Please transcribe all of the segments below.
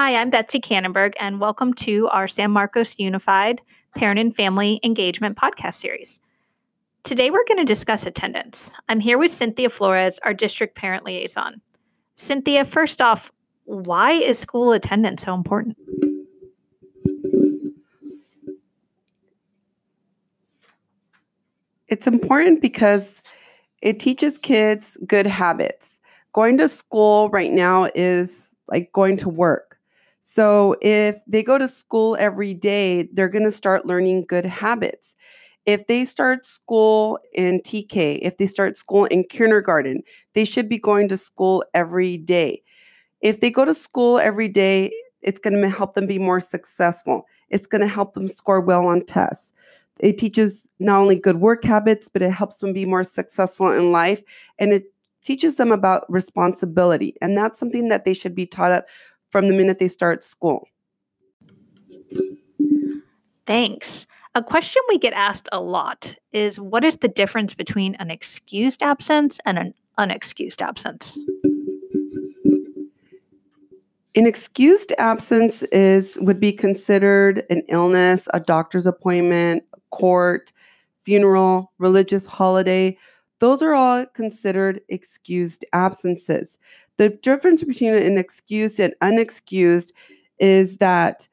Hi, I'm Betsy Kannenberg, and welcome to our San Marcos Unified Parent and Family Engagement podcast series. Today, we're going to discuss attendance. I'm here with Cynthia Flores, our district parent liaison. Cynthia, first off, why is school attendance so important? It's important because it teaches kids good habits. Going to school right now is like going to work. So if they go to school every day, they're going to start learning good habits. If they start school in TK, if they start school in kindergarten, they should be going to school every day. If they go to school every day, it's going to help them be more successful. It's going to help them score well on tests. It teaches not only good work habits, but it helps them be more successful in life and it teaches them about responsibility. And that's something that they should be taught at from the minute they start school. Thanks. A question we get asked a lot is what is the difference between an excused absence and an unexcused absence? An excused absence is would be considered an illness, a doctor's appointment, court, funeral, religious holiday. Those are all considered excused absences. The difference between an excused and unexcused is that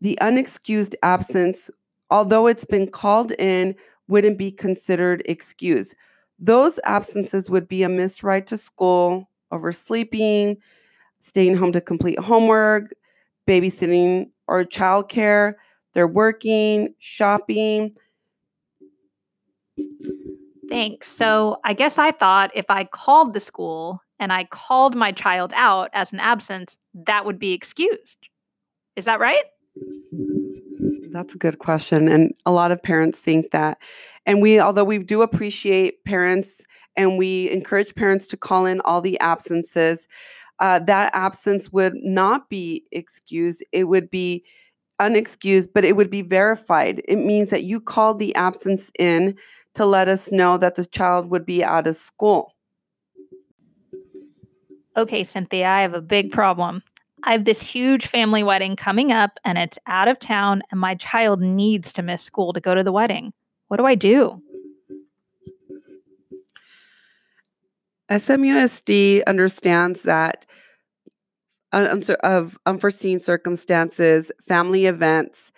the unexcused absence, although it's been called in, wouldn't be considered excused. Those absences would be a missed ride to school, oversleeping, staying home to complete homework, babysitting or childcare, they're working, shopping. Thanks. So I guess I thought if I called the school and I called my child out as an absence, that would be excused. Is that right? That's a good question. And a lot of parents think that. And we, although we do appreciate parents and we encourage parents to call in all the absences, uh, that absence would not be excused. It would be unexcused, but it would be verified. It means that you called the absence in to let us know that the child would be out of school. Okay, Cynthia, I have a big problem. I have this huge family wedding coming up and it's out of town, and my child needs to miss school to go to the wedding. What do I do? SMUSD understands that of unforeseen circumstances, family events,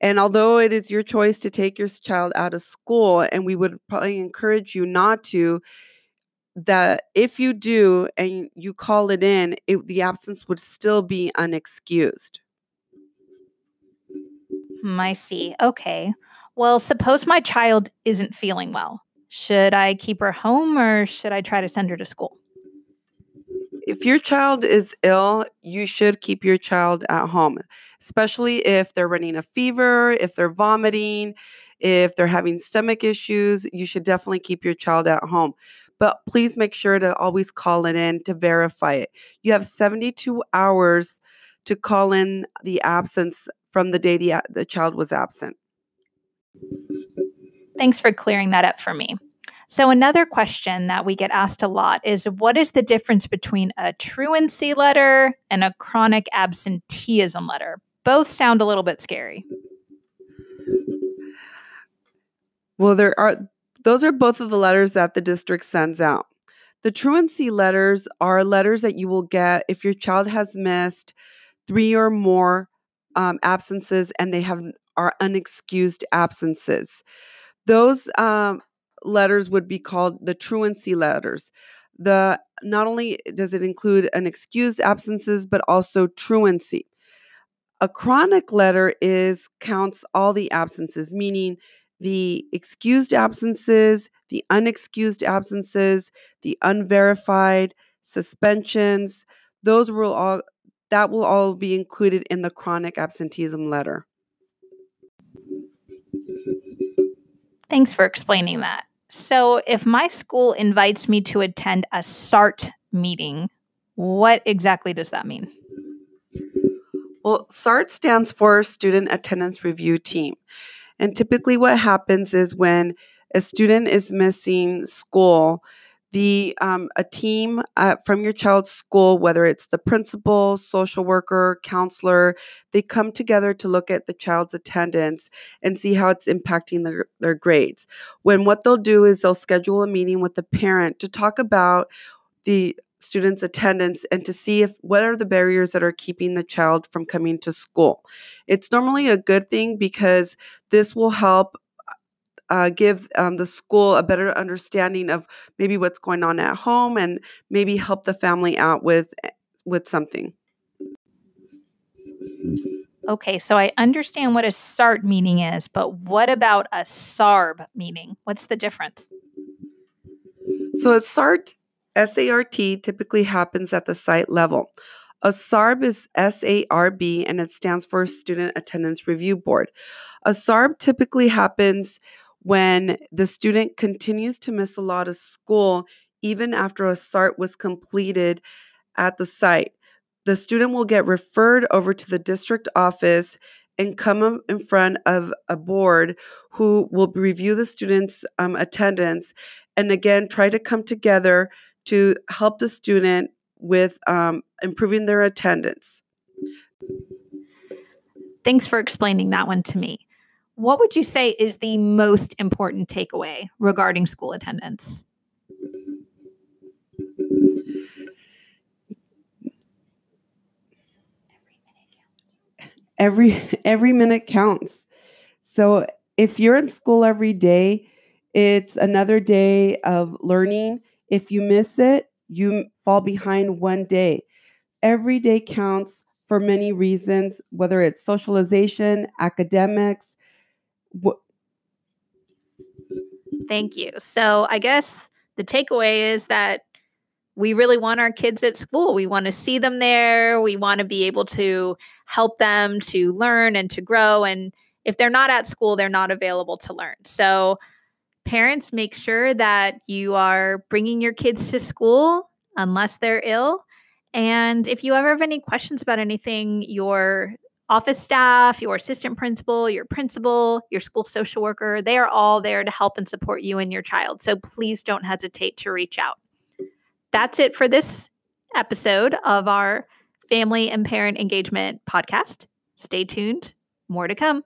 and although it is your choice to take your child out of school, and we would probably encourage you not to, that if you do and you call it in, it, the absence would still be unexcused. Hmm, I see. Okay. Well, suppose my child isn't feeling well. Should I keep her home or should I try to send her to school? If your child is ill, you should keep your child at home, especially if they're running a fever, if they're vomiting, if they're having stomach issues, you should definitely keep your child at home but please make sure to always call it in to verify it. You have 72 hours to call in the absence from the day the, the child was absent. Thanks for clearing that up for me. So, another question that we get asked a lot is what is the difference between a truancy letter and a chronic absenteeism letter? Both sound a little bit scary. Well, there are those are both of the letters that the district sends out. The truancy letters are letters that you will get if your child has missed three or more um, absences and they have are unexcused absences. Those um, letters would be called the truancy letters. The not only does it include an excused absences but also truancy. A chronic letter is counts all the absences, meaning the excused absences, the unexcused absences, the unverified suspensions, those will all that will all be included in the chronic absenteeism letter. Thanks for explaining that. So, if my school invites me to attend a SART meeting, what exactly does that mean? Well, SART stands for Student Attendance Review Team. And typically, what happens is when a student is missing school, the um, a team uh, from your child's school whether it's the principal social worker counselor they come together to look at the child's attendance and see how it's impacting their, their grades. When what they'll do is they'll schedule a meeting with the parent to talk about the students attendance and to see if what are the barriers that are keeping the child from coming to school. It's normally a good thing because this will help uh, give um, the school a better understanding of maybe what's going on at home and maybe help the family out with eh, with something. Okay so i understand what a sart meaning is but what about a sarb meaning? What's the difference? So a sart sart typically happens at the site level. A SARB is SARB and it stands for Student Attendance Review Board. A SARB typically happens when the student continues to miss a lot of school even after a SART was completed at the site. The student will get referred over to the district office and come in front of a board who will review the student's um, attendance and again try to come together to help the student with um, improving their attendance. Thanks for explaining that one to me what would you say is the most important takeaway regarding school attendance? Every every minute counts. So if you're in school every day, it's another day of learning. If you miss it, you fall behind one day. Every day counts for many reasons, whether it's socialization, academics, Thank you. So I guess the takeaway is that we really want our kids at school. We want to see them there. We want to be able to help them to learn and to grow. And if they're not at school, they're not available to learn. So, parents, make sure that you are bringing your kids to school unless they're ill. And if you ever have any questions about anything, your office staff, your assistant principal, your principal, your school social worker, they are all there to help and support you and your child. So please don't hesitate to reach out. That's it for this episode of our Family and Parent Engagement podcast. Stay tuned, more to come.